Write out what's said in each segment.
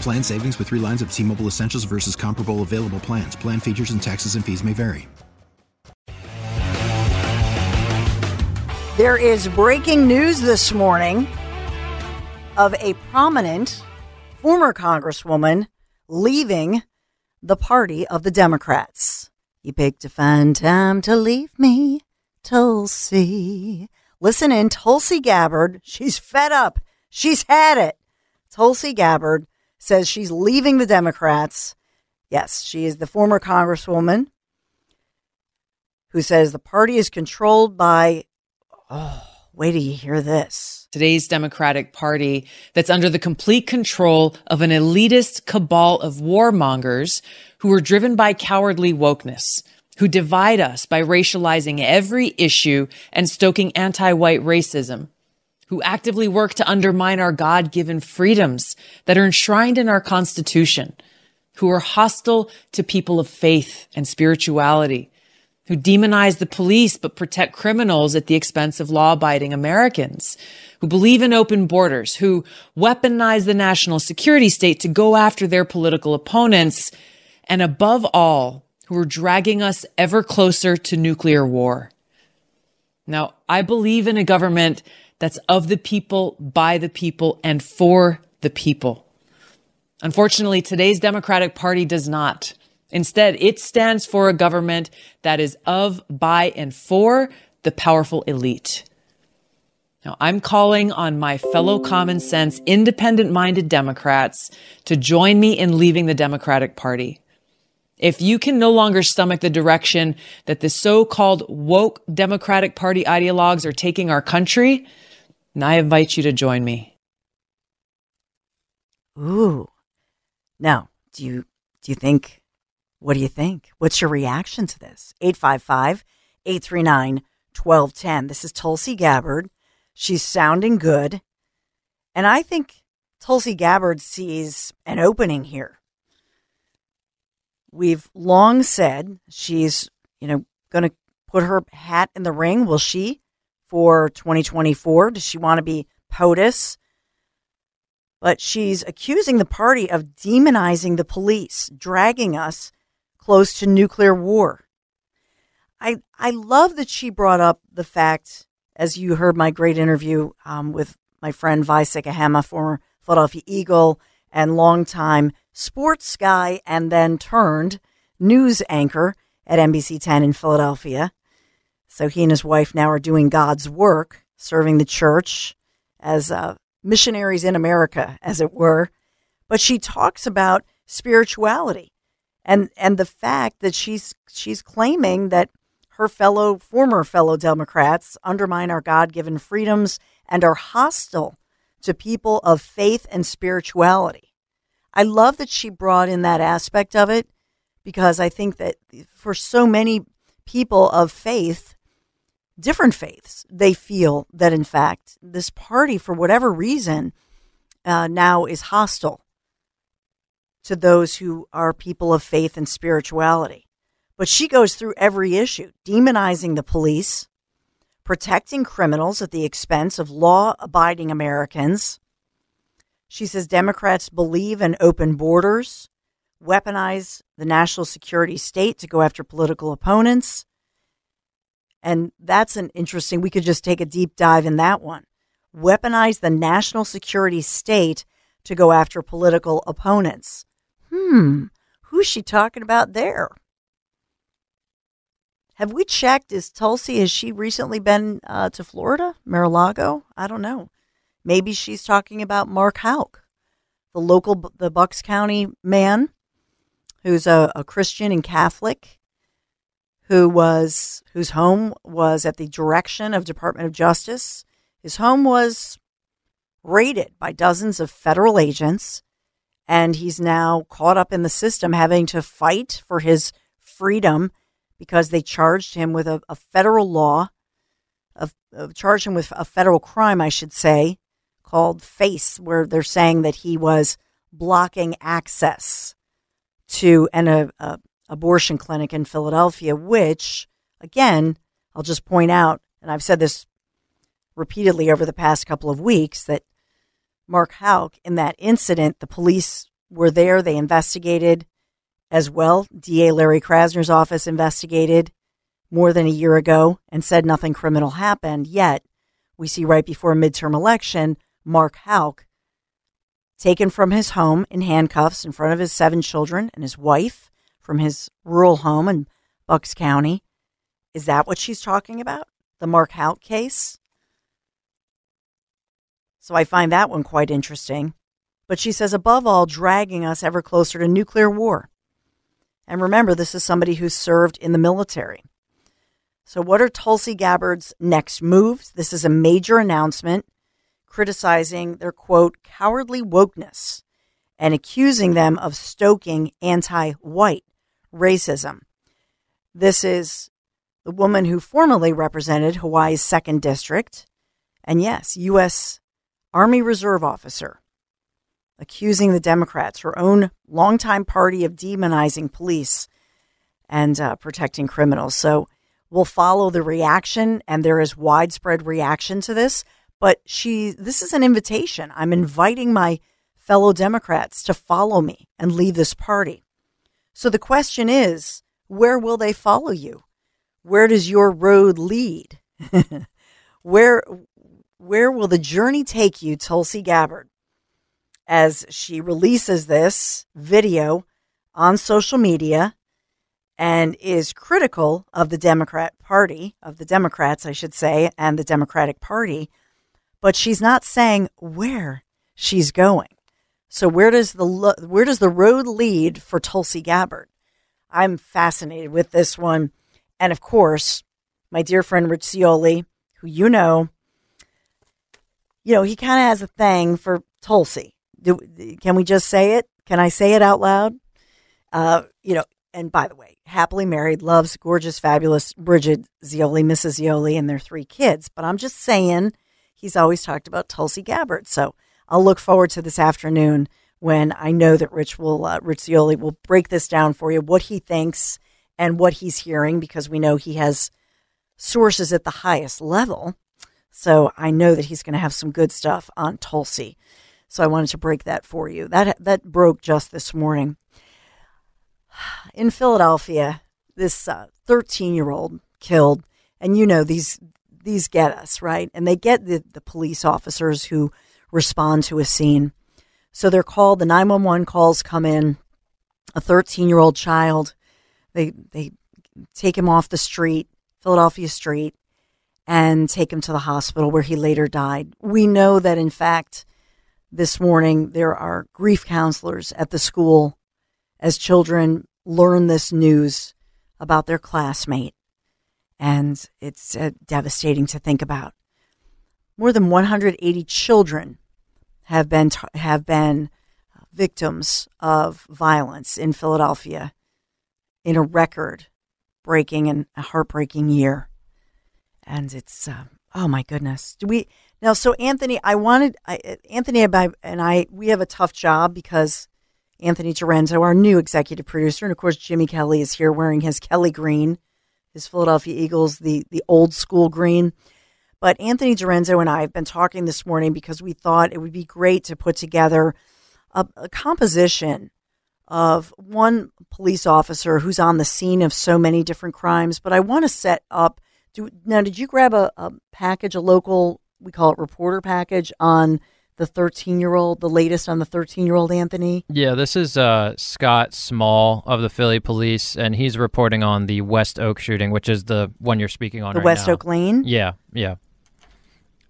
Plan savings with three lines of T Mobile Essentials versus comparable available plans. Plan features and taxes and fees may vary. There is breaking news this morning of a prominent former Congresswoman leaving the party of the Democrats. You picked a fine time to leave me, Tulsi. Listen in, Tulsi Gabbard. She's fed up. She's had it. Tulsi Gabbard says she's leaving the Democrats. Yes, she is the former Congresswoman who says the party is controlled by. Oh, wait till you hear this. Today's Democratic Party that's under the complete control of an elitist cabal of warmongers who are driven by cowardly wokeness, who divide us by racializing every issue and stoking anti-white racism who actively work to undermine our God given freedoms that are enshrined in our Constitution, who are hostile to people of faith and spirituality, who demonize the police but protect criminals at the expense of law abiding Americans, who believe in open borders, who weaponize the national security state to go after their political opponents, and above all, who are dragging us ever closer to nuclear war. Now, I believe in a government that's of the people, by the people, and for the people. Unfortunately, today's Democratic Party does not. Instead, it stands for a government that is of, by, and for the powerful elite. Now, I'm calling on my fellow common sense, independent minded Democrats to join me in leaving the Democratic Party. If you can no longer stomach the direction that the so-called woke Democratic Party ideologues are taking our country, and I invite you to join me. Ooh. Now, do you do you think what do you think? What's your reaction to this? 855 839 1210. This is Tulsi Gabbard. She's sounding good. And I think Tulsi Gabbard sees an opening here. We've long said she's, you know, going to put her hat in the ring. Will she? For 2024? Does she want to be POTUS? But she's accusing the party of demonizing the police, dragging us close to nuclear war. I I love that she brought up the fact, as you heard my great interview um, with my friend Vi Sikahema, former Philadelphia Eagle and longtime sports guy, and then turned news anchor at NBC 10 in Philadelphia. So he and his wife now are doing God's work, serving the church as uh, missionaries in America, as it were. But she talks about spirituality and and the fact that she's she's claiming that her fellow former fellow Democrats undermine our God-given freedoms and are hostile to people of faith and spirituality. I love that she brought in that aspect of it because I think that for so many people of faith, different faiths, they feel that in fact this party, for whatever reason, uh, now is hostile to those who are people of faith and spirituality. But she goes through every issue, demonizing the police, protecting criminals at the expense of law abiding Americans. She says Democrats believe in open borders, weaponize the national security state to go after political opponents, and that's an interesting, we could just take a deep dive in that one. Weaponize the national security state to go after political opponents. Hmm, who's she talking about there? Have we checked? Is Tulsi, has she recently been uh, to Florida, Mar-a-Lago? I don't know. Maybe she's talking about Mark Houck, the local, the Bucks County man who's a, a Christian and Catholic, who was, whose home was at the direction of Department of Justice. His home was raided by dozens of federal agents, and he's now caught up in the system having to fight for his freedom because they charged him with a, a federal law, of, charged him with a federal crime, I should say, called FACE, where they're saying that he was blocking access to an a, a abortion clinic in Philadelphia, which, again, I'll just point out, and I've said this repeatedly over the past couple of weeks, that Mark Houck, in that incident, the police were there, they investigated as well. DA Larry Krasner's office investigated more than a year ago and said nothing criminal happened. Yet, we see right before a midterm election, Mark Houck taken from his home in handcuffs in front of his seven children and his wife from his rural home in Bucks County. Is that what she's talking about? The Mark Houck case? So I find that one quite interesting. But she says, above all, dragging us ever closer to nuclear war. And remember, this is somebody who served in the military. So, what are Tulsi Gabbard's next moves? This is a major announcement criticizing their quote, cowardly wokeness and accusing them of stoking anti white racism. This is the woman who formerly represented Hawaii's second district, and yes, U.S. Army Reserve officer accusing the Democrats, her own longtime party, of demonizing police and uh, protecting criminals. So we'll follow the reaction, and there is widespread reaction to this. But she, this is an invitation. I'm inviting my fellow Democrats to follow me and leave this party. So the question is, where will they follow you? Where does your road lead? where, where will the journey take you, Tulsi Gabbard? as she releases this video on social media and is critical of the Democrat Party, of the Democrats, I should say, and the Democratic Party, but she's not saying where she's going. So where does the where does the road lead for Tulsi Gabbard? I'm fascinated with this one, and of course, my dear friend Rich Zeoli, who you know, you know, he kind of has a thing for Tulsi. Do, can we just say it? Can I say it out loud? Uh, you know, and by the way, happily married, loves gorgeous, fabulous Bridget Zeoli, Mrs. Zeoli, and their three kids. But I'm just saying, he's always talked about Tulsi Gabbard. So I'll look forward to this afternoon when I know that Rich will, uh, Rich Zeoli will break this down for you, what he thinks and what he's hearing, because we know he has sources at the highest level. So I know that he's going to have some good stuff on Tulsi. So I wanted to break that for you. That that broke just this morning. In Philadelphia, this 13 uh, year old killed, and you know these these get us right, and they get the, the police officers who respond to a scene. So they're called. The 911 calls come in. A 13 year old child. They they take him off the street, Philadelphia street, and take him to the hospital where he later died. We know that in fact this morning there are grief counselors at the school as children learn this news about their classmate. And it's uh, devastating to think about. More than 180 children have been have been victims of violence in Philadelphia in a record breaking and a heartbreaking year. And it's uh, oh my goodness. Do we now, so Anthony, I wanted I, Anthony and I. We have a tough job because Anthony Dorenzo, our new executive producer, and of course Jimmy Kelly is here wearing his Kelly green, his Philadelphia Eagles, the the old school green. But Anthony Dorenzo and I have been talking this morning because we thought it would be great to put together a, a composition of one police officer who's on the scene of so many different crimes. But I want to set up. Do, now, did you grab a, a package, a local we call it reporter package on the 13 year old, the latest on the 13 year old Anthony? Yeah, this is uh, Scott Small of the Philly Police, and he's reporting on the West Oak shooting, which is the one you're speaking on The right West now. Oak Lane? Yeah, yeah.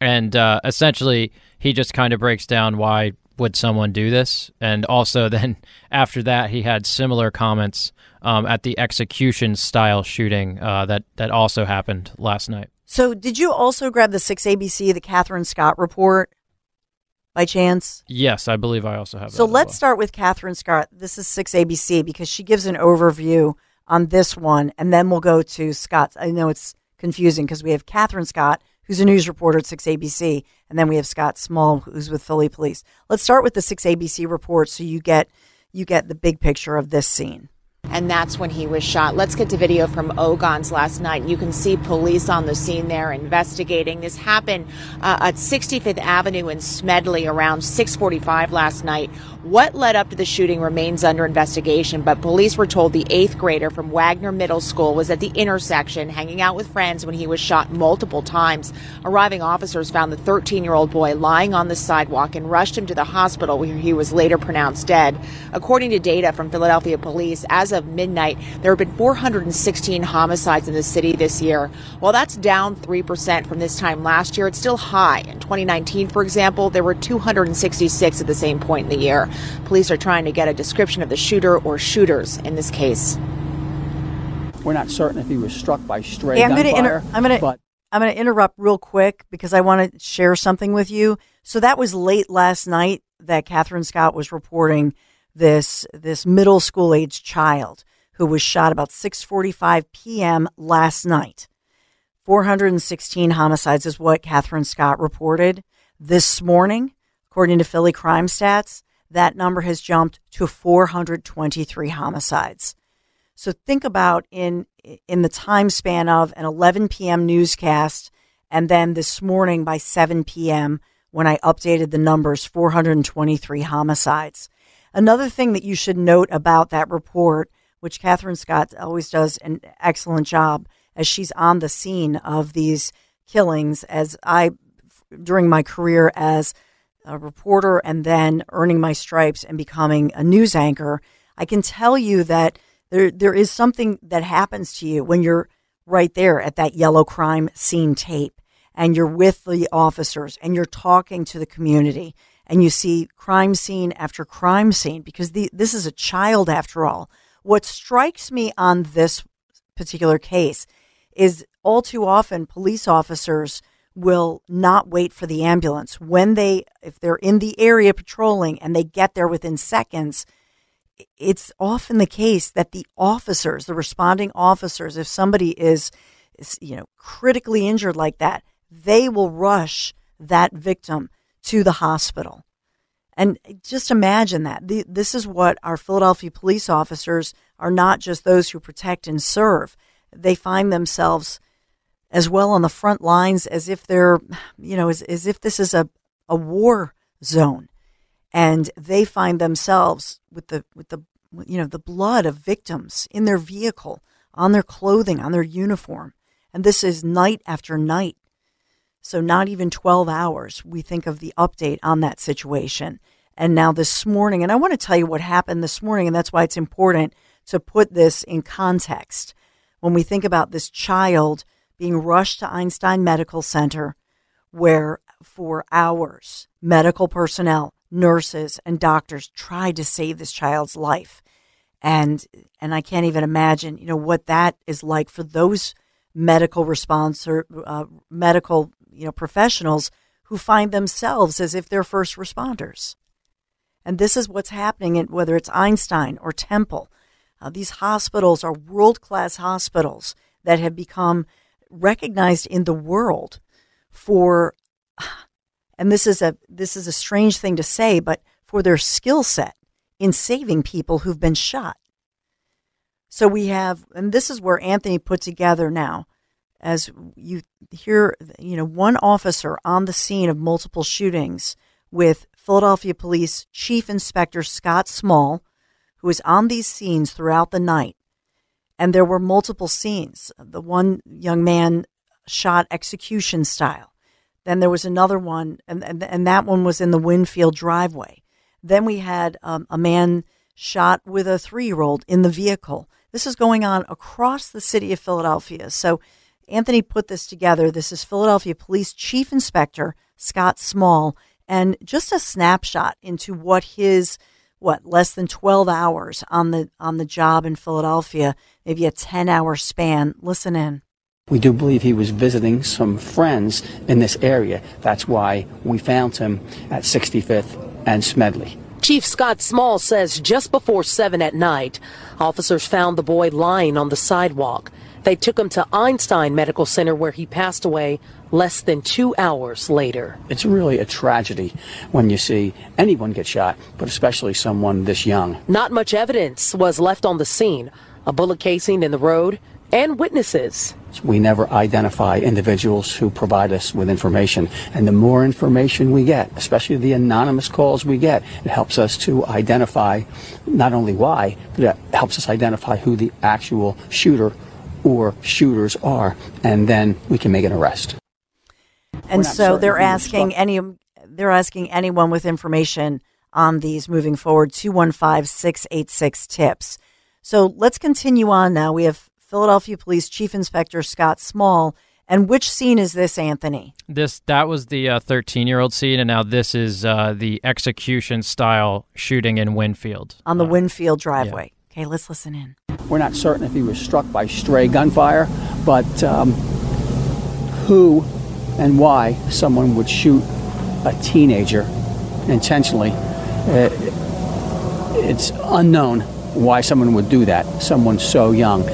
And uh, essentially, he just kind of breaks down why would someone do this, and also then after that, he had similar comments um, at the execution style shooting uh, that that also happened last night. So, did you also grab the 6 ABC, the Catherine Scott report by chance? Yes, I believe I also have. So let's well. start with Catherine Scott. This is 6ABC because she gives an overview on this one, and then we'll go to Scott's. I know it's confusing because we have Catherine Scott, who's a news reporter at 6ABC, and then we have Scott Small, who's with Philly Police. Let's start with the 6ABC report so you get you get the big picture of this scene. And that's when he was shot. Let's get to video from Ogons last night. You can see police on the scene there investigating. This happened uh, at 65th Avenue in Smedley around 6:45 last night. What led up to the shooting remains under investigation, but police were told the eighth grader from Wagner Middle School was at the intersection hanging out with friends when he was shot multiple times. Arriving officers found the 13-year-old boy lying on the sidewalk and rushed him to the hospital where he was later pronounced dead. According to data from Philadelphia police, as midnight, there have been 416 homicides in the city this year. While that's down 3% from this time last year, it's still high. In 2019, for example, there were 266 at the same point in the year. Police are trying to get a description of the shooter or shooters in this case. We're not certain if he was struck by stray Hey, I'm gonna gunfire. inter- I'm gonna but I'm going to interrupt real quick because I want to share something with you. So that was late last night that Catherine Scott was reporting this this middle school age child who was shot about 6:45 p.m. last night. 416 homicides is what Catherine Scott reported this morning, according to Philly crime stats. That number has jumped to 423 homicides. So think about in in the time span of an 11 p.m. newscast and then this morning by 7 p.m. when I updated the numbers 423 homicides. Another thing that you should note about that report, which Catherine Scott always does an excellent job as she's on the scene of these killings, as I during my career as a reporter and then earning my stripes and becoming a news anchor, I can tell you that there there is something that happens to you when you're right there at that yellow crime scene tape and you're with the officers and you're talking to the community and you see crime scene after crime scene because the, this is a child after all. What strikes me on this particular case is all too often police officers will not wait for the ambulance when they if they're in the area patrolling and they get there within seconds it's often the case that the officers, the responding officers, if somebody is, is, you know, critically injured like that, they will rush that victim to the hospital. And just imagine that. The, this is what our Philadelphia police officers are not just those who protect and serve. They find themselves as well on the front lines as if they're, you know, as, as if this is a, a war zone and they find themselves with the with the you know the blood of victims in their vehicle on their clothing on their uniform and this is night after night so not even 12 hours we think of the update on that situation. And now this morning and i want to tell you what happened this morning and that's why it's important to put this in context. When we think about this child being rushed to einstein medical center where for hours medical personnel nurses and doctors tried to save this child's life. And and I can't even imagine you know what that is like for those medical response uh, medical you know professionals who find themselves as if they're first responders and this is what's happening in whether it's Einstein or Temple uh, these hospitals are world class hospitals that have become recognized in the world for and this is a this is a strange thing to say, but for their skill set in saving people who've been shot. So we have, and this is where Anthony put together now, as you hear, you know, one officer on the scene of multiple shootings with Philadelphia Police Chief Inspector Scott Small, who was on these scenes throughout the night. And there were multiple scenes. The one young man shot execution style Then there was another one, and, and, and that one was in the Wynnefield driveway. Then we had um, a man shot with a three year old in the vehicle. This is going on across the city of Philadelphia. So Anthony put this together. This is Philadelphia Police Chief Inspector Scott Small, and just a snapshot into what his what less than 12 hours on the on the job in Philadelphia, maybe a 10 hour span. Listen in. We do believe he was visiting some friends in this area. That's why we found him at 65th and Smedley. Chief Scott Small says just before 7 at night, officers found the boy lying on the sidewalk. They took him to Einstein Medical Center where he passed away less than two hours later. It's really a tragedy when you see anyone get shot, but especially someone this young. Not much evidence was left on the scene a bullet casing in the road and witnesses. We never identify individuals who provide us with information. And the more information we get, especially the anonymous calls we get, it helps us to identify not only why, but it helps us identify who the actual shooter or shooters are. And then we can make an arrest. And so they're asking any they're asking anyone with information on these moving forward 215-686 tips. So let's continue on now. We have Philadelphia Police Chief Inspector Scott Small. And which scene is this, Anthony? This that was the 13 uh, year old scene, and now this is uh, the execution style shooting in Wynnefield on the uh, Wynnefield driveway. Okay, let's listen in. We're not certain if he was struck by stray gunfire, but um, who and why someone would shoot a teenager intentionally, uh, it's unknown why someone would do that. Someone so young.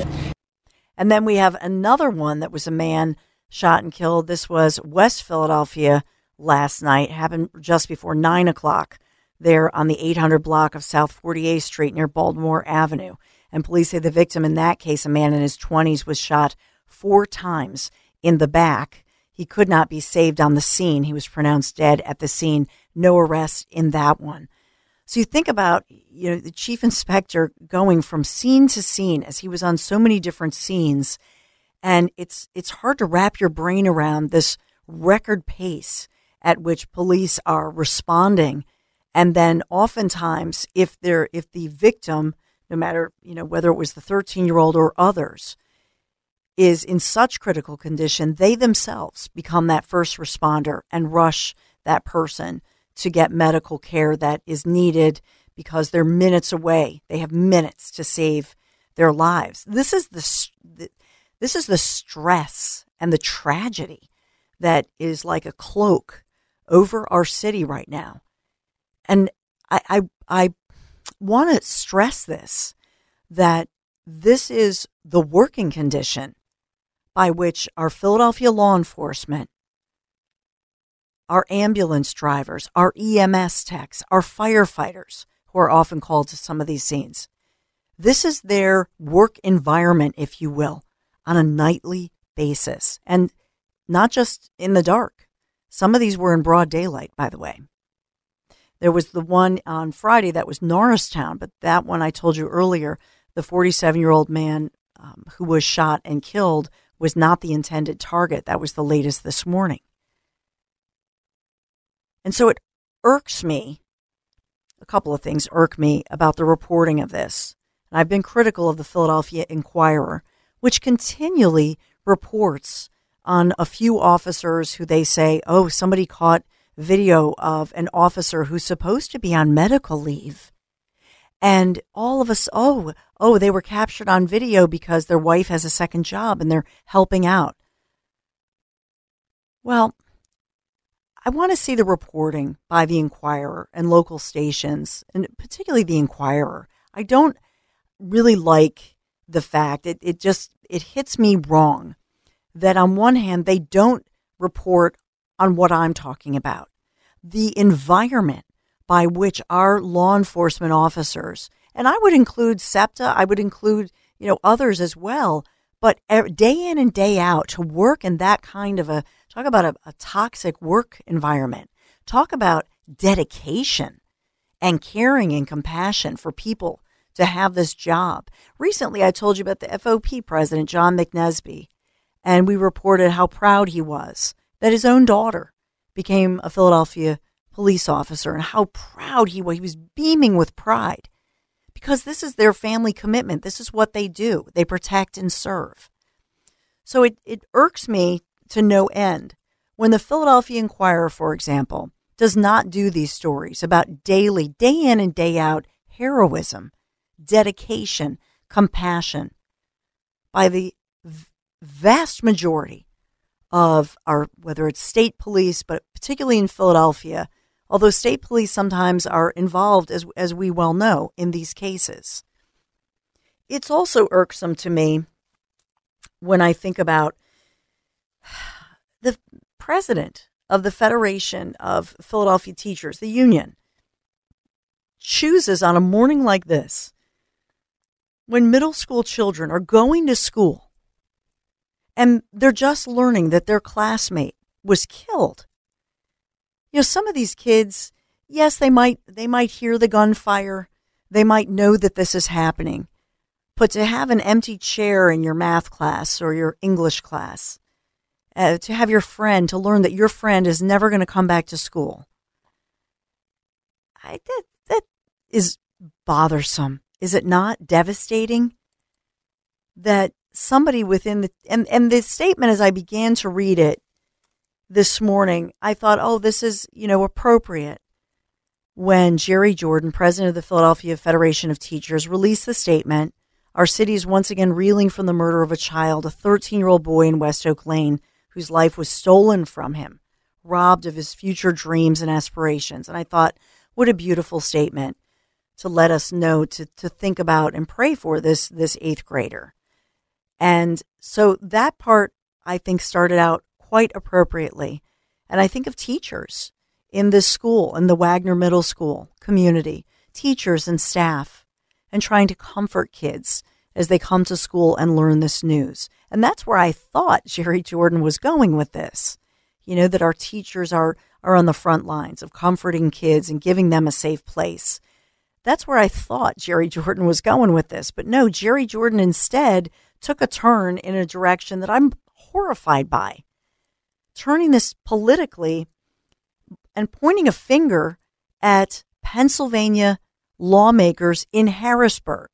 And then we have another one that was a man shot and killed. This was West Philadelphia last night, happened just before nine o'clock there on the 800 block of South 48th Street near Baltimore Avenue. And police say the victim in that case, a man in his 20s, was shot four times in the back. He could not be saved on the scene. He was pronounced dead at the scene. No arrest in that one. So you think about, you know, the chief inspector going from scene to scene as he was on so many different scenes. And it's, it's hard to wrap your brain around this record pace at which police are responding. And then oftentimes, if they're, if the victim, no matter, you know, whether it was the 13 year old or others, is in such critical condition, they themselves become that first responder and rush that person to get medical care that is needed because they're minutes away. They have minutes to save their lives. This is the this is the stress and the tragedy that is like a cloak over our city right now. And I I, I want to stress this that this is the working condition by which our Philadelphia law enforcement our ambulance drivers, our EMS techs, our firefighters who are often called to some of these scenes. This is their work environment, if you will, on a nightly basis. And not just in the dark. Some of these were in broad daylight, by the way. There was the one on Friday that was Norristown, but that one I told you earlier, the 47 year old man um, who was shot and killed was not the intended target. That was the latest this morning. And so it irks me. A couple of things irk me about the reporting of this. And I've been critical of the Philadelphia Inquirer, which continually reports on a few officers who they say, oh, somebody caught video of an officer who's supposed to be on medical leave. And all of us, oh, oh, they were captured on video because their wife has a second job and they're helping out. Well, I want to see the reporting by the Inquirer and local stations, and particularly the Inquirer. I don't really like the fact it, it just it hits me wrong that on one hand they don't report on what I'm talking about. The environment by which our law enforcement officers, and I would include SEPTA, I would include, you know, others as well, but day in and day out to work in that kind of a talk about a, a toxic work environment. Talk about dedication and caring and compassion for people to have this job. Recently, I told you about the FOP president, John McNesby, and we reported how proud he was that his own daughter became a Philadelphia police officer and how proud he was. He was beaming with pride because this is their family commitment. This is what they do. They protect and serve. So it, it irks me to no end when the Philadelphia Inquirer, for example, does not do these stories about daily, day in and day out heroism, dedication, compassion by the vast majority of our, whether it's state police, but particularly in Philadelphia, although state police sometimes are involved, as, as we well know, in these cases. It's also irksome to me when I think about the president of the Federation of Philadelphia Teachers, the union, chooses on a morning like this, when middle school children are going to school and they're just learning that their classmate was killed. You know, some of these kids, yes, they might they might hear the gunfire, they might know that this is happening, but to have an empty chair in your math class or your English class, uh, to have your friend to learn that your friend is never going to come back to school, I, that that is bothersome. Is it not devastating? That somebody within the and and the statement as I began to read it this morning, I thought, oh, this is you know appropriate. When Jerry Jordan, president of the Philadelphia Federation of Teachers, released the statement, our city is once again reeling from the murder of a child, a 13 year old boy in West Oak Lane, whose life was stolen from him, robbed of his future dreams and aspirations. And I thought, what a beautiful statement to let us know to, to think about and pray for this this eighth grader. And so that part, I think, started out quite appropriately. And I think of teachers in this school, in the Wagner Middle School community, teachers and staff, and trying to comfort kids as they come to school and learn this news. And that's where I thought Jerry Jordan was going with this. You know, that our teachers are, are on the front lines of comforting kids and giving them a safe place. That's where I thought Jerry Jordan was going with this. But no, Jerry Jordan instead took a turn in a direction that I'm horrified by, turning this politically and pointing a finger at Pennsylvania lawmakers in Harrisburg.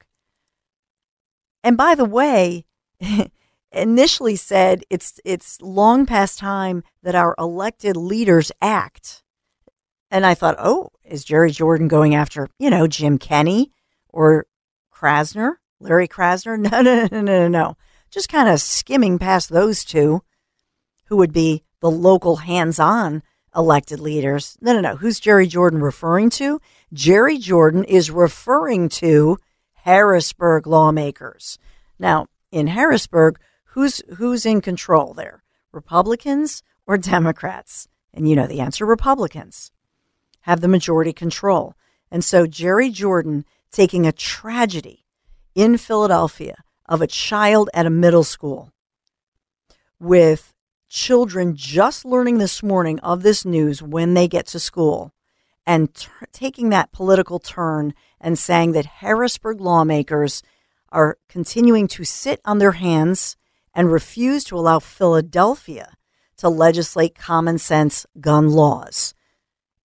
And by the way, initially said it's it's long past time that our elected leaders act. And I thought, oh, is Jerry Jordan going after, you know, Jim Kenney or Krasner? Larry Krasner? No, no, no, no, no. Just kind of skimming past those two, who would be the local hands on elected leaders. No, no, no. Who's Jerry Jordan referring to? Jerry Jordan is referring to Harrisburg lawmakers. Now, in Harrisburg, who's who's in control there? Republicans or Democrats? And you know the answer Republicans have the majority control. And so Jerry Jordan taking a tragedy in Philadelphia of a child at a middle school with children just learning this morning of this news when they get to school and t- taking that political turn and saying that Harrisburg lawmakers are continuing to sit on their hands and refuse to allow Philadelphia to legislate common sense gun laws.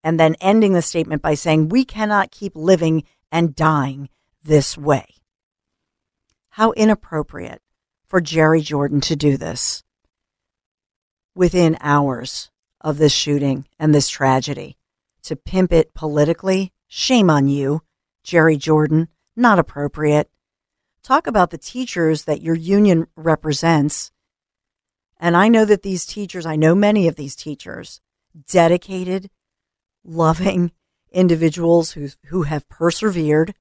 And then ending the statement by saying, we cannot keep living and dying this way. How inappropriate for Jerry Jordan to do this within hours of this shooting and this tragedy. To pimp it politically, shame on you, Jerry Jordan, not appropriate. Talk about the teachers that your union represents. And I know that these teachers, I know many of these teachers, dedicated, loving individuals who, who have persevered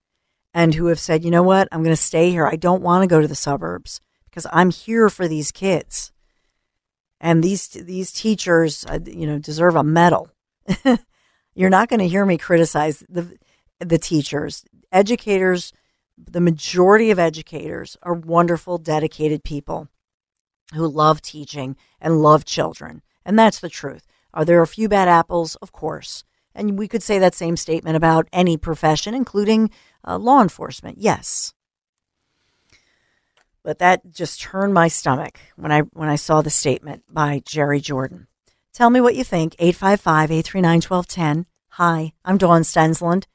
and who have said, you know what, I'm going to stay here. I don't want to go to the suburbs because I'm here for these kids. And these these teachers, uh, you know, deserve a medal. You're not going to hear me criticize the the teachers, educators. The majority of educators are wonderful, dedicated people who love teaching and love children, and that's the truth. Are there a few bad apples? Of course. And we could say that same statement about any profession, including uh, law enforcement. Yes. But that just turned my stomach when I when I saw the statement by Jerry Jordan. Tell me what you think. 855 839 1210. Hi, I'm Dawn Stensland.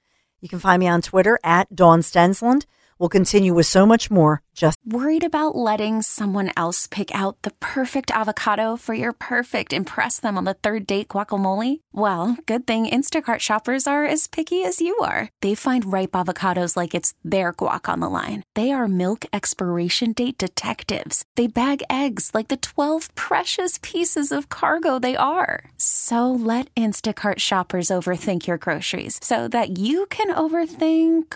You can find me on Twitter at Dawn Stensland. We'll continue with so much more. Just worried about letting someone else pick out the perfect avocado for your perfect impress them on the third date guacamole? Well, good thing Instacart shoppers are as picky as you are. They find ripe avocados like it's their guac on the line. They are milk expiration date detectives. They bag eggs like the 12 precious pieces of cargo they are. So let Instacart shoppers overthink your groceries so that you can overthink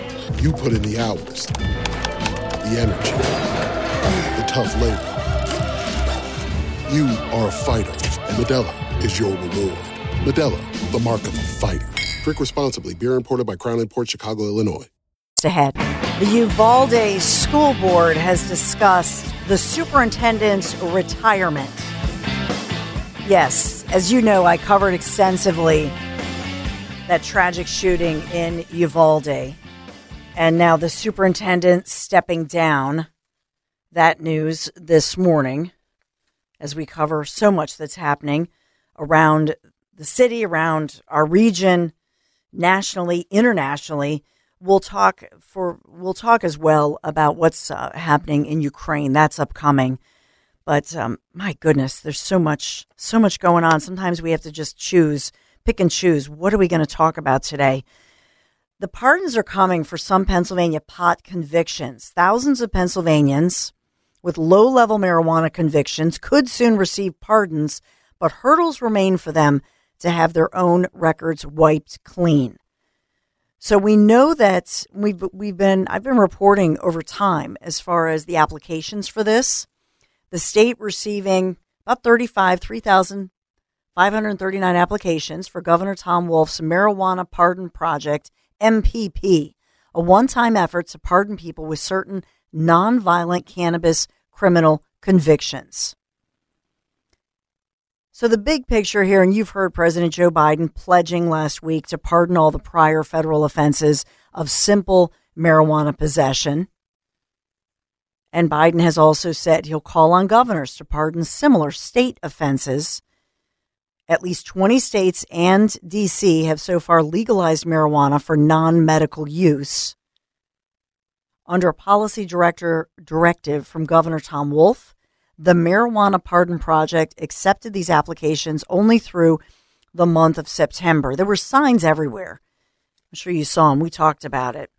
You put in the hours, the energy, the tough labor. You are a fighter, and Modelo is your reward. Modelo, the mark of a fighter. Drink responsibly. Beer imported by Crown Imports Chicago, Illinois. ahead. The Uvalde School Board has discussed the superintendent's retirement. Yes, as you know, I covered extensively that tragic shooting in Uvalde. And now the superintendent stepping down. That news this morning as we cover so much that's happening around the city, around our region, nationally, internationally. We'll talk for we'll talk as well about what's uh, happening in Ukraine. That's upcoming. But um, my goodness, there's so much so much going on. Sometimes we have to just choose, pick and choose. What are we going to talk about today? The pardons are coming for some Pennsylvania pot convictions. Thousands of Pennsylvanians with low level marijuana convictions could soon receive pardons, but hurdles remain for them to have their own records wiped clean. So we know that we've we've been I've been reporting over time as far as the applications for this. The state receiving about 35 3,539 applications for Governor Tom Wolf's marijuana pardon project MPP, a one time effort to pardon people with certain nonviolent cannabis criminal convictions. So, the big picture here, and you've heard President Joe Biden pledging last week to pardon all the prior federal offenses of simple marijuana possession. And Biden has also said he'll call on governors to pardon similar state offenses at least 20 states and D.C. have so far legalized marijuana for non medical use. Under a policy director directive from Governor Tom Wolf, the Marijuana Pardon Project accepted these applications only through the month of September. There were signs everywhere. I'm sure you saw them. We talked about it.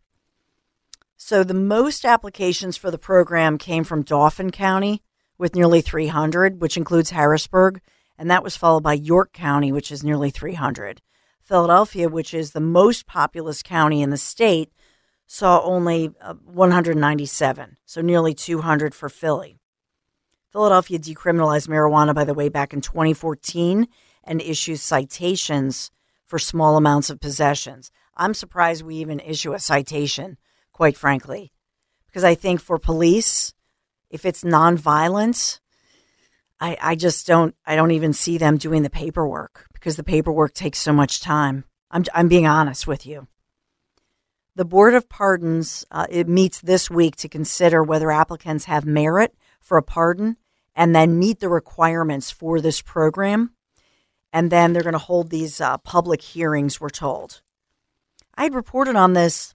So, the most applications for the program came from Dauphin County with nearly 300, which includes Harrisburg and that was followed by York County, which is nearly 300. Philadelphia, which is the most populous county in the state, saw only uh, 197, so nearly 200 for Philly. Philadelphia decriminalized marijuana, by the way, back in 2014 and issues citations for small amounts of possessions. I'm surprised we even issue a citation, quite frankly, because I think for police, if it's nonviolent, I, I just don't I don't even see them doing the paperwork because the paperwork takes so much time. I'm I'm being honest with you. The Board of Pardons uh, it meets this week to consider whether applicants have merit for a pardon and then meet the requirements for this program. And then they're going to hold these uh, public hearings. We're told. I had reported on this.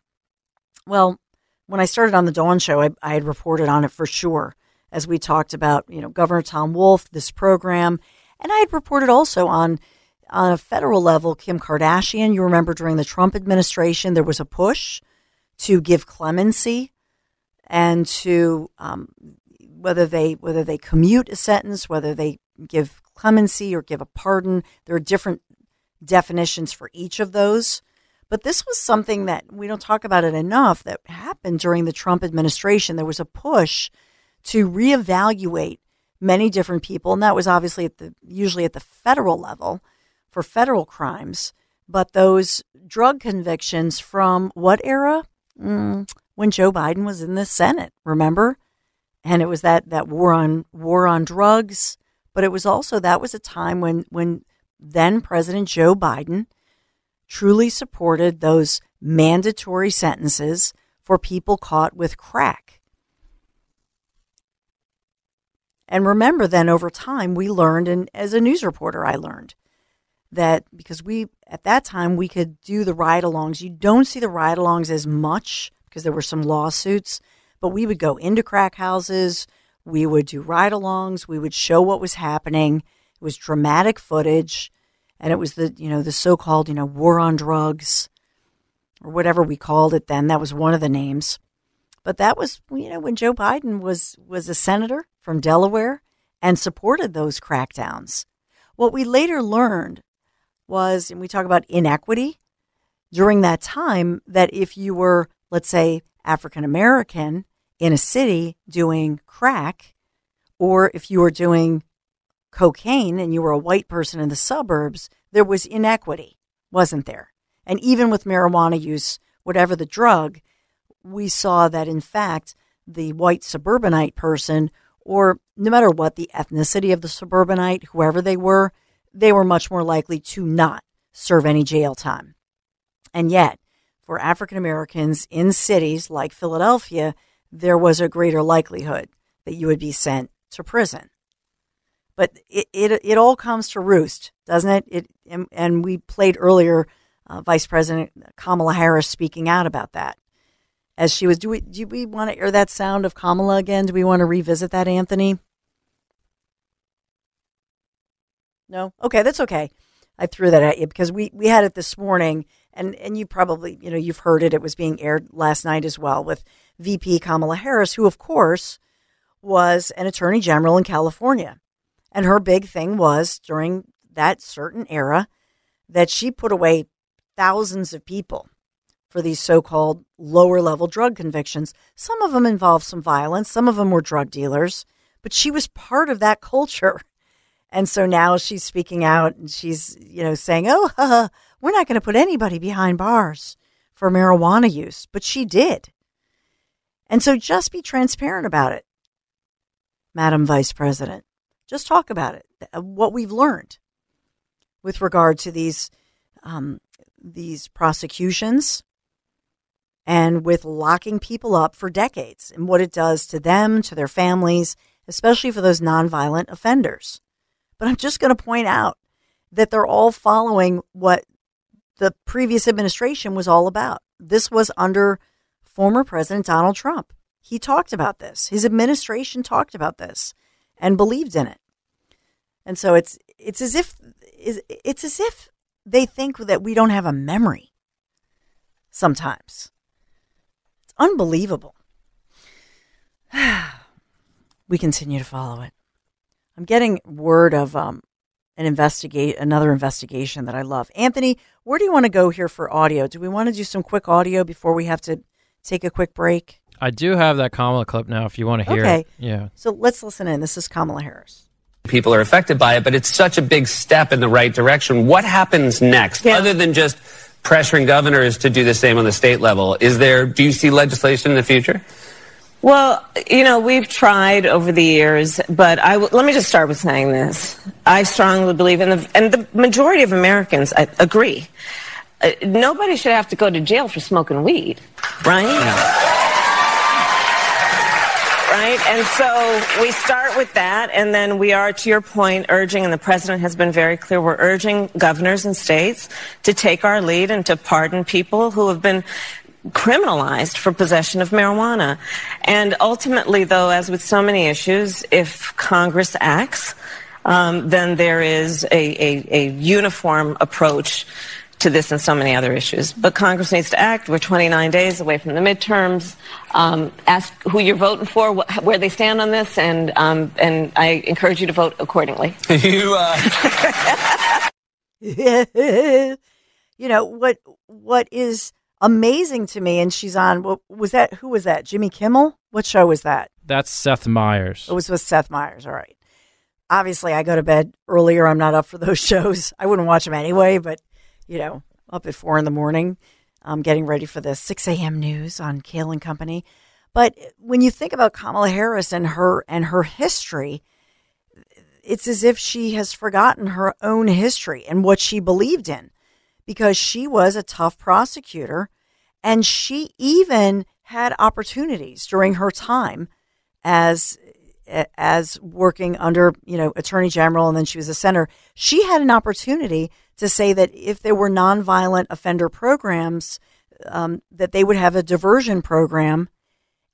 Well, when I started on the Dawn Show, I, I had reported on it for sure as we talked about, you know, Governor Tom Wolf, this program. And I had reported also on on a federal level, Kim Kardashian, you remember during the Trump administration, there was a push to give clemency and to um, whether they whether they commute a sentence, whether they give clemency or give a pardon. There are different definitions for each of those. But this was something that we don't talk about it enough that happened during the Trump administration. There was a push to reevaluate many different people, and that was obviously at the usually at the federal level for federal crimes. But those drug convictions from what era? Mm, when Joe Biden was in the Senate, remember? And it was that that war on war on drugs, but it was also that was a time when when then President Joe Biden truly supported those mandatory sentences for people caught with crack. And remember, then over time, we learned, and as a news reporter, I learned that because we, at that time, we could do the ride alongs. You don't see the ride alongs as much because there were some lawsuits, but we would go into crack houses. We would do ride alongs. We would show what was happening. It was dramatic footage and it was the you know the so-called you know war on drugs or whatever we called it then that was one of the names but that was you know when Joe Biden was was a senator from Delaware and supported those crackdowns what we later learned was and we talk about inequity during that time that if you were let's say African American in a city doing crack or if you were doing cocaine and you were a white person in the suburbs, there was inequity, wasn't there? And even with marijuana use, whatever the drug, we saw that in fact, the white suburbanite person, or no matter what the ethnicity of the suburbanite, whoever they were, they were much more likely to not serve any jail time. And yet, for African Americans in cities like Philadelphia, there was a greater likelihood that you would be sent to prison. But it, it, it all comes to roost, doesn't it? It and, and we played earlier uh, Vice President Kamala Harris speaking out about that as she was. Do we do we want to hear that sound of Kamala again? Do we want to revisit that, Anthony? No. Okay, that's okay. I threw that at you because we we had it this morning, and and you probably you know you've heard it. It was being aired last night as well with VP Kamala Harris, who of course was an attorney general in California. And her big thing was during that certain era that she put away thousands of people for these so called lower level drug convictions. Some of them involved some violence, some of them were drug dealers, but she was part of that culture. And so now she's speaking out and she's, you know, saying, oh, uh, we're not going to put anybody behind bars for marijuana use. But she did. And so just be transparent about it, Madam Vice President. Just talk about it, uh, what we've learned with regard to these um, these prosecutions and with locking people up for decades and what it does to them, to their families, especially for those nonviolent offenders. But I'm just going to point out that they're all following what the previous administration was all about. This was under former President Donald Trump. He talked about this. His administration talked about this and believed in it. And so it's it's as if it's as if they think that we don't have a memory. Sometimes unbelievable. we continue to follow it. I'm getting word of um, an investigate another investigation that I love. Anthony, where do you want to go here for audio? Do we want to do some quick audio before we have to take a quick break? I do have that Kamala clip now if you want to hear okay. it. Yeah. So let's listen in. This is Kamala Harris. People are affected by it, but it's such a big step in the right direction. What happens next, yeah. other than just pressuring governors to do the same on the state level? Is there, do you see legislation in the future? Well, you know, we've tried over the years, but I w- let me just start with saying this. I strongly believe in the, and the majority of Americans I, agree. Uh, nobody should have to go to jail for smoking weed, right? Yeah right? And so we start with that, and then we are, to your point, urging, and the president has been very clear, we're urging governors and states to take our lead and to pardon people who have been criminalized for possession of marijuana. And ultimately, though, as with so many issues, if Congress acts, um, than there is a, a, a uniform approach to this and so many other issues. But Congress needs to act. We're 29 days away from the midterms. Um, ask who you're voting for, wh- where they stand on this, and um, and I encourage you to vote accordingly. you, uh... you know what? What is amazing to me, and she's on. What was that? Who was that? Jimmy Kimmel? What show was that? That's Seth Meyers. It was with Seth Meyers. All right. Obviously, I go to bed earlier. I'm not up for those shows. I wouldn't watch them anyway, but you know, up at four in the morning, um, getting ready for the 6 a.m. news on Kale and Company. But when you think about Kamala Harris and her and her history, it's as if she has forgotten her own history and what she believed in because she was a tough prosecutor and she even had opportunities during her time as as working under, you know, attorney general and then she was a senator. She had an opportunity to say that if there were nonviolent offender programs, um, that they would have a diversion program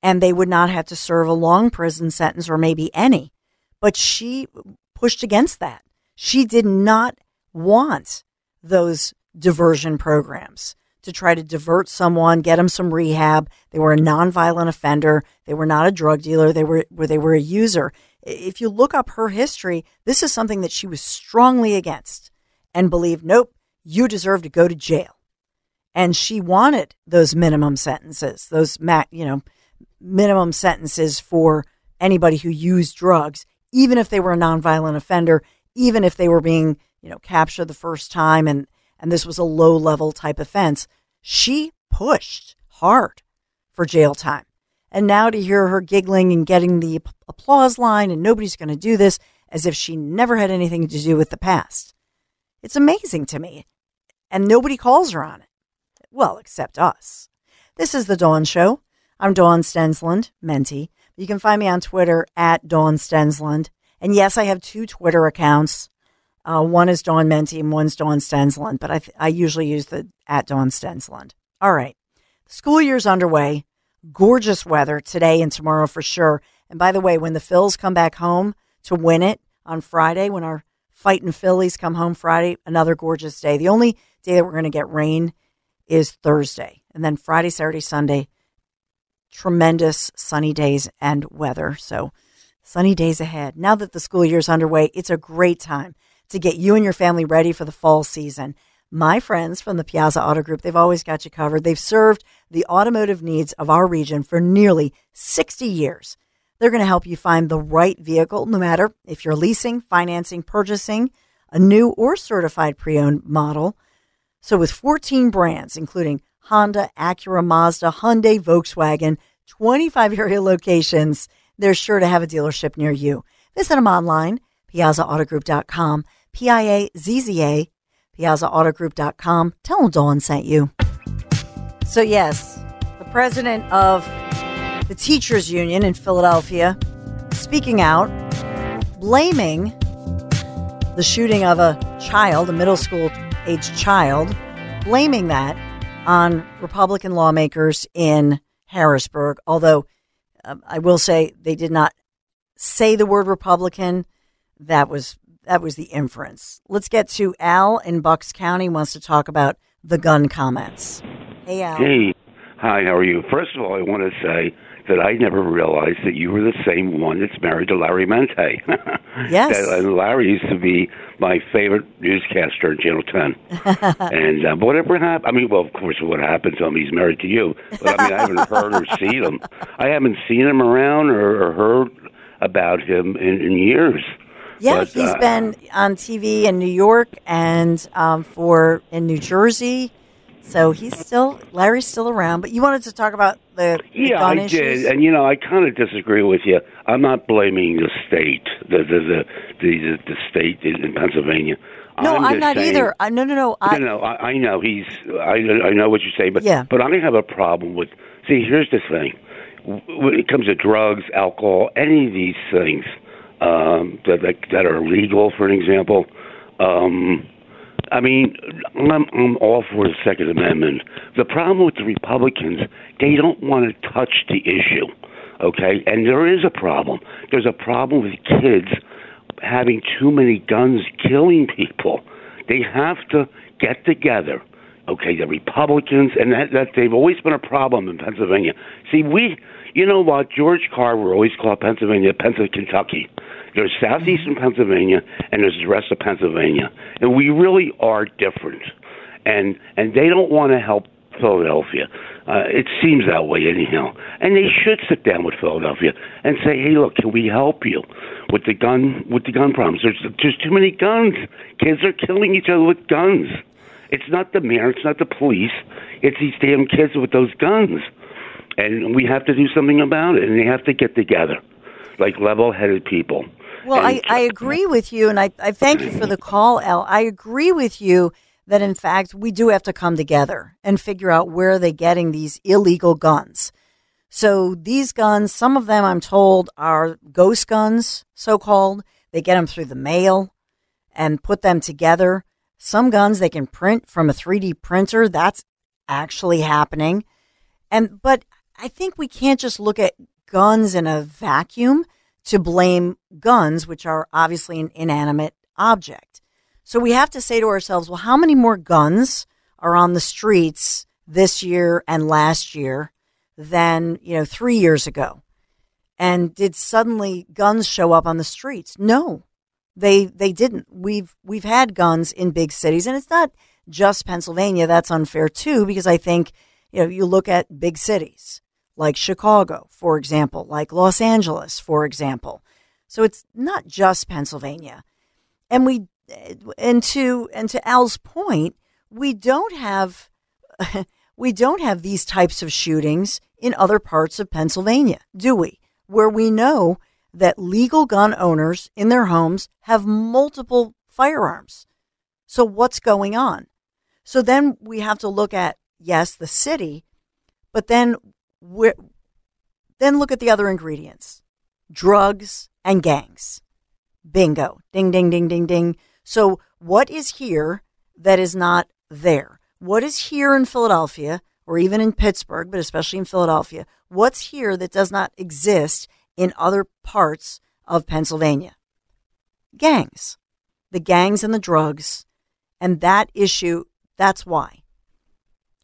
and they would not have to serve a long prison sentence or maybe any. But she pushed against that. She did not want those diversion programs to try to divert someone, get them some rehab. They were a nonviolent offender. They were not a drug dealer. They were they were a user. If you look up her history, this is something that she was strongly against and believed, nope, you deserve to go to jail. And she wanted those minimum sentences, those, you know, minimum sentences for anybody who used drugs, even if they were a nonviolent offender, even if they were being, you know, captured the first time and, and this was a low level type offense. She pushed hard for jail time. And now to hear her giggling and getting the applause line and nobody's going to do this as if she never had anything to do with the past. It's amazing to me. And nobody calls her on it. Well, except us. This is The Dawn Show. I'm Dawn Stensland, Mendte. You can find me on Twitter at Dawn Stensland. And yes, I have two Twitter accounts. Uh, one is Dawn Mendte and one's Dawn Stensland, but I, th- I usually use the at Dawn Stensland. All right. School year's underway. Gorgeous weather today and tomorrow for sure. And by the way, when the Phils come back home to win it on Friday, when our fighting Phillies come home Friday, another gorgeous day. The only day that we're going to get rain is Thursday. And then Friday, Saturday, Sunday, tremendous sunny days and weather. So sunny days ahead. Now that the school year is underway, it's a great time to get you and your family ready for the fall season. My friends from the Piazza Auto Group, they've always got you covered. They've served the automotive needs of our region for nearly 60 years. They're going to help you find the right vehicle, no matter if you're leasing, financing, purchasing a new or certified pre owned model. So, with 14 brands, including Honda, Acura, Mazda, Hyundai, Volkswagen, 25 area locations, they're sure to have a dealership near you. Visit them online, piazzaautogroup.com, P I A Z Z A, piazzaautogroup.com. Tell them Dawn sent you. So, yes, the president of the teachers union in Philadelphia speaking out, blaming the shooting of a child, a middle school age child, blaming that on Republican lawmakers in Harrisburg. Although um, I will say they did not say the word Republican. That was that was the inference. Let's get to Al in Bucks County wants to talk about the gun comments. Hey Al. Hey. Hi, how are you? First of all, I want to say that I never realized that you were the same one that's married to Larry Mendte. Yes. and Larry used to be my favorite newscaster on Channel 10. and uh, whatever happened, I mean, well, of course, what happened to him, he's married to you. But I mean, I haven't heard or seen him. I haven't seen him around or, or heard about him in, in years. Yeah, But, he's uh, been on TV in New York and um, for in New Jersey. So he's still Larry's still around. But you wanted to talk about the, the Yeah, I issues. did, and you know, I kind of disagree with you. I'm not blaming the state, the the the the, the state in Pennsylvania. No, I'm, just not saying- either. I, no, no, no. I, no, no, I, I know he's. I I know what you say, but Yeah. but I have a problem with. See, here's the thing: when it comes to drugs, alcohol, any of these things um, that, that that are legal, for an example. Um, I mean, I'm, I'm all for the Second Amendment. The problem with the Republicans, they don't want to touch the issue, okay? And there is a problem. There's a problem with kids having too many guns killing people. They have to get together. Okay, the Republicans, and that, that they've always been a problem in Pennsylvania. See, we, you know what? George Carver always called Pennsylvania, Pennsylvania, Kentucky. There's southeastern Pennsylvania, and there's the rest of Pennsylvania, and we really are different. And and they don't want to help Philadelphia. Uh, it seems that way anyhow. And they should sit down with Philadelphia and say, "Hey, look, can we help you with the gun with the gun problems? There's there's too many guns. Kids are killing each other with guns. It's not the mayor, it's not the police, it's these damn kids with those guns. And we have to do something about it. And they have to get together, like level-headed people. Well, And- I, I agree with you, and I, I thank you for the call, Al. I agree with you that, in fact, we do have to come together and figure out where are they getting these illegal guns. So these guns, some of them I'm told are ghost guns, so called. They get them through the mail and put them together. Some guns they can print from a 3D printer. That's actually happening. And but I think we can't just look at guns in a vacuum to blame guns, which are obviously an inanimate object. So we have to say to ourselves, well, how many more guns are on the streets this year and last year than, you know, three years ago? And did suddenly guns show up on the streets? No, they they didn't. We've we've had guns in big cities, and it's not just Pennsylvania. That's unfair too, because I think you know you look at big cities like Chicago, for example, like Los Angeles, for example. So it's not just Pennsylvania, and we and to and to Al's point, we don't have we don't have these types of shootings in other parts of Pennsylvania, do we? Where we know that legal gun owners in their homes have multiple firearms. So what's going on? So then we have to look at yes, the city, but then then look at the other ingredients: drugs and gangs. Bingo. Ding ding ding ding ding. So what is here that is not there? What is here in Philadelphia or even in Pittsburgh, but especially in Philadelphia? What's here that does not exist in other parts of Pennsylvania? Gangs. The gangs and the drugs. And that issue, that's why.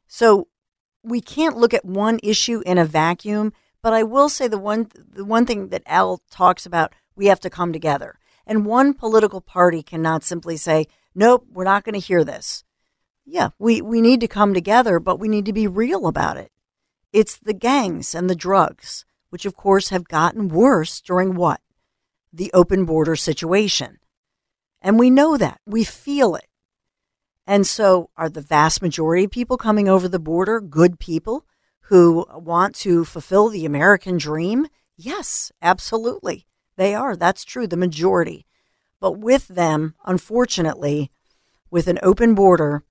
So we can't look at one issue in a vacuum, but I will say the one the one thing that Al talks about, we have to come together. And one political party cannot simply say, "Nope, we're not going to hear this." Yeah, we we need to come together, but we need to be real about it. It's the gangs and the drugs, which of course have gotten worse during what? The open border situation. And we know that. We feel it. And so, are the vast majority of people coming over the border good people who want to fulfill the American dream? Yes, absolutely. They are. That's true, the majority. But with them, unfortunately, with an open border,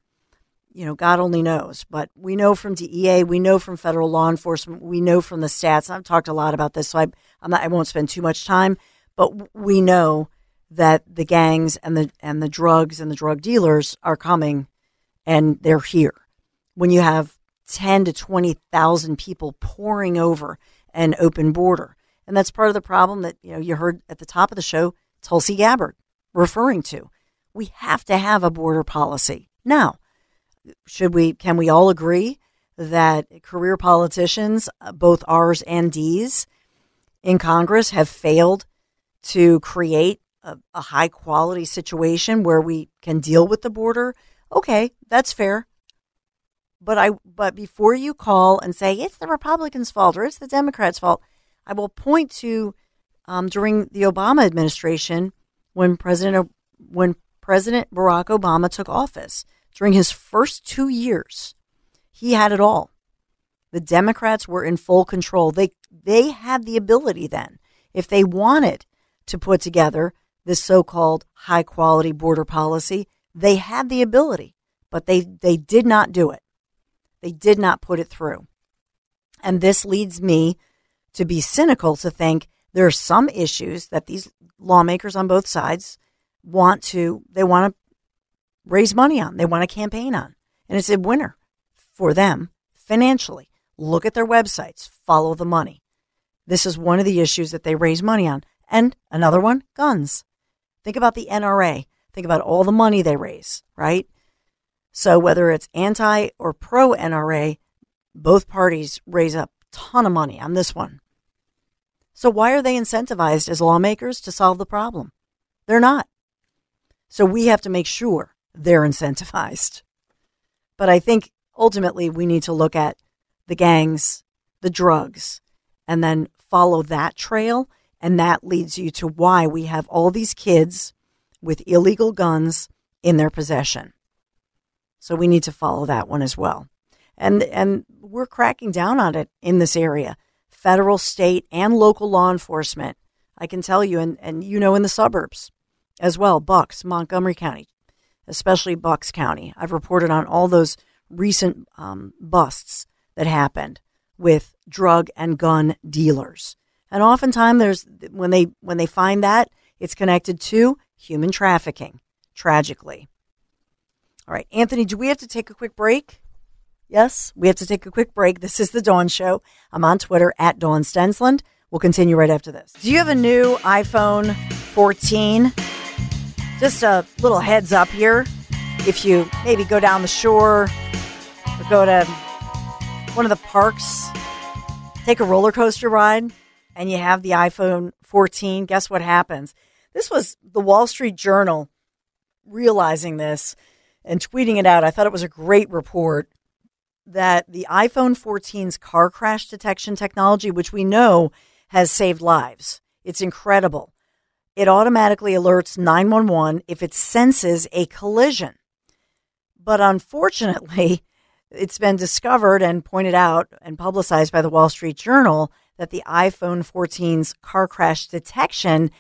you know, God only knows. But we know from DEA, we know from federal law enforcement, we know from the stats. I've talked a lot about this, so I, not, I won't spend too much time. But we know that the gangs and the and the drugs and the drug dealers are coming and they're here. When you have 10 to 20,000 people pouring over an open border. And that's part of the problem that you know you heard at the top of the show Tulsi Gabbard referring to. We have to have a border policy. Now, should we can we all agree that career politicians, uh, both R's and D's in Congress have failed to create a, a high quality situation where we can deal with the border, okay, that's fair. But I but before you call and say it's the Republicans' fault or it's the Democrats' fault, I will point to um, during the Obama administration when President when President Barack Obama took office during his first two years, he had it all. The Democrats were in full control. They they had the ability then, if they wanted to put together this so-called high quality border policy, they had the ability, but they they did not do it. They did not put it through. And this leads me to be cynical to think there are some issues that these lawmakers on both sides want to they want to raise money on. They want to campaign on. And it's a winner for them financially. Look at their websites, follow the money. This is one of the issues that they raise money on. And another one, guns. Think about the NRA. Think about all the money they raise, right? So whether it's anti or pro NRA, both parties raise a ton of money on this one. So why are they incentivized as lawmakers to solve the problem? They're not. So we have to make sure they're incentivized. But I think ultimately we need to look at the gangs, the drugs, and then follow that trail. And that leads you to why we have all these kids with illegal guns in their possession. So we need to follow that one as well. And, and we're cracking down on it in this area. Federal, state, and local law enforcement. I can tell you, and, and you know, in the suburbs as well, Bucks, Montgomery County, especially Bucks County. I've reported on all those recent um, busts that happened with drug and gun dealers. And oftentimes there's when they when they find that it's connected to human trafficking, tragically. All right, Anthony, do we have to take a quick break? Yes, we have to take a quick break. This is the Dawn Show. I'm on Twitter at Dawn Stensland. We'll continue right after this. Do you have a new iPhone 14? Just a little heads up here. If you maybe go down the shore or go to one of the parks, take a roller coaster ride, and you have the iPhone 14, guess what happens? This was the Wall Street Journal realizing this and tweeting it out. I thought it was a great report that the iPhone 14's car crash detection technology, which we know has saved lives, it's incredible. It automatically alerts 911 if it senses a collision. But unfortunately, it's been discovered and pointed out and publicized by the Wall Street Journal that the iPhone 14's car crash detection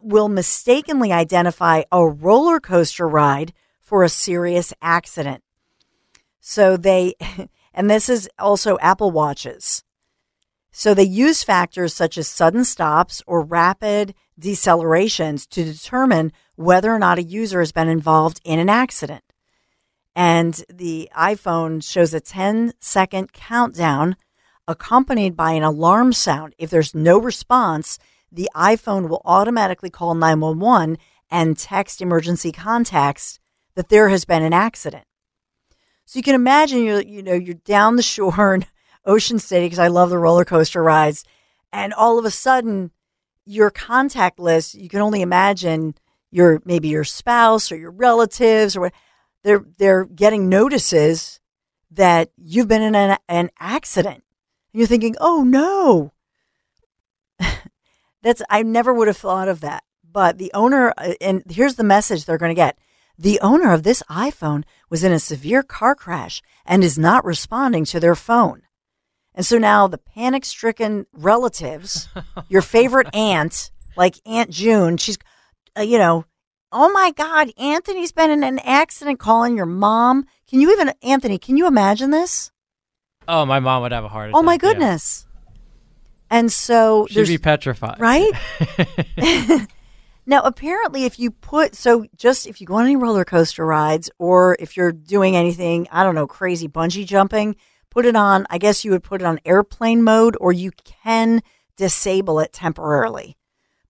will mistakenly identify a roller coaster ride for a serious accident. So they, and this is also Apple Watches. So they use factors such as sudden stops or rapid decelerations to determine whether or not a user has been involved in an accident. And the iPhone shows a 10 second countdown accompanied by an alarm sound. If there's no response, the iPhone will automatically call 911 and text emergency contacts that there has been an accident. So you can imagine you're, you know, you're down the shore in Ocean City because I love the roller coaster rides. And all of a sudden your contact list, you can only imagine your, maybe your spouse or your relatives or what, they're, they're getting notices that you've been in an, an accident. You're thinking, oh no. That's, I never would have thought of that. But the owner, uh, and here's the message they're going to get. The owner of this iPhone was in a severe car crash and is not responding to their phone. And so now the panic stricken relatives, your favorite aunt, like Aunt June, she's, uh, you know, oh my God, Anthony's been in an accident calling your mom. Can you even, Anthony, can you imagine this? Oh, my mom would have a heart attack. Oh my goodness. Yeah. And so she'd be petrified. Right? now, apparently, if you put, so just if you go on any roller coaster rides or if you're doing anything, I don't know, crazy bungee jumping, put it on, I guess you would put it on airplane mode or you can disable it temporarily.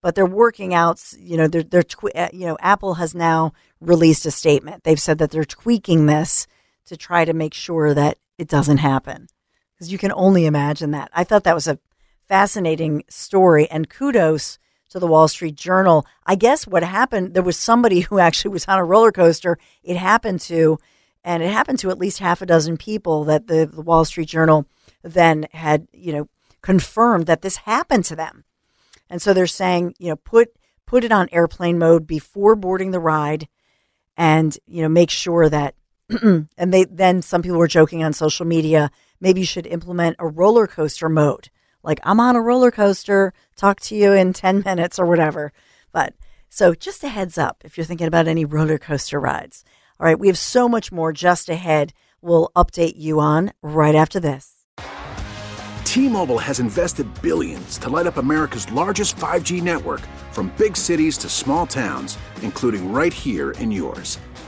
But they're working out, you know, they're, they're, uh, you know, Apple has now released a statement. They've said that they're tweaking this to try to make sure that it doesn't happen. Because you can only imagine that. I thought that was a fascinating story and kudos to the Wall Street Journal. I guess what happened, there was somebody who actually was on a roller coaster. It happened to, and it happened to at least half a dozen people that the, the Wall Street Journal then had, you know, confirmed that this happened to them. And so they're saying, you know, put put it on airplane mode before boarding the ride and, you know, make sure that and they then some people were joking on social media, maybe you should implement a roller coaster mode. Like I'm on a roller coaster, talk to you in 10 minutes or whatever. But so just a heads up if you're thinking about any roller coaster rides. All right, we have so much more just ahead. We'll update you on right after this. T-Mobile has invested billions to light up America's largest 5G network from big cities to small towns, including right here in yours.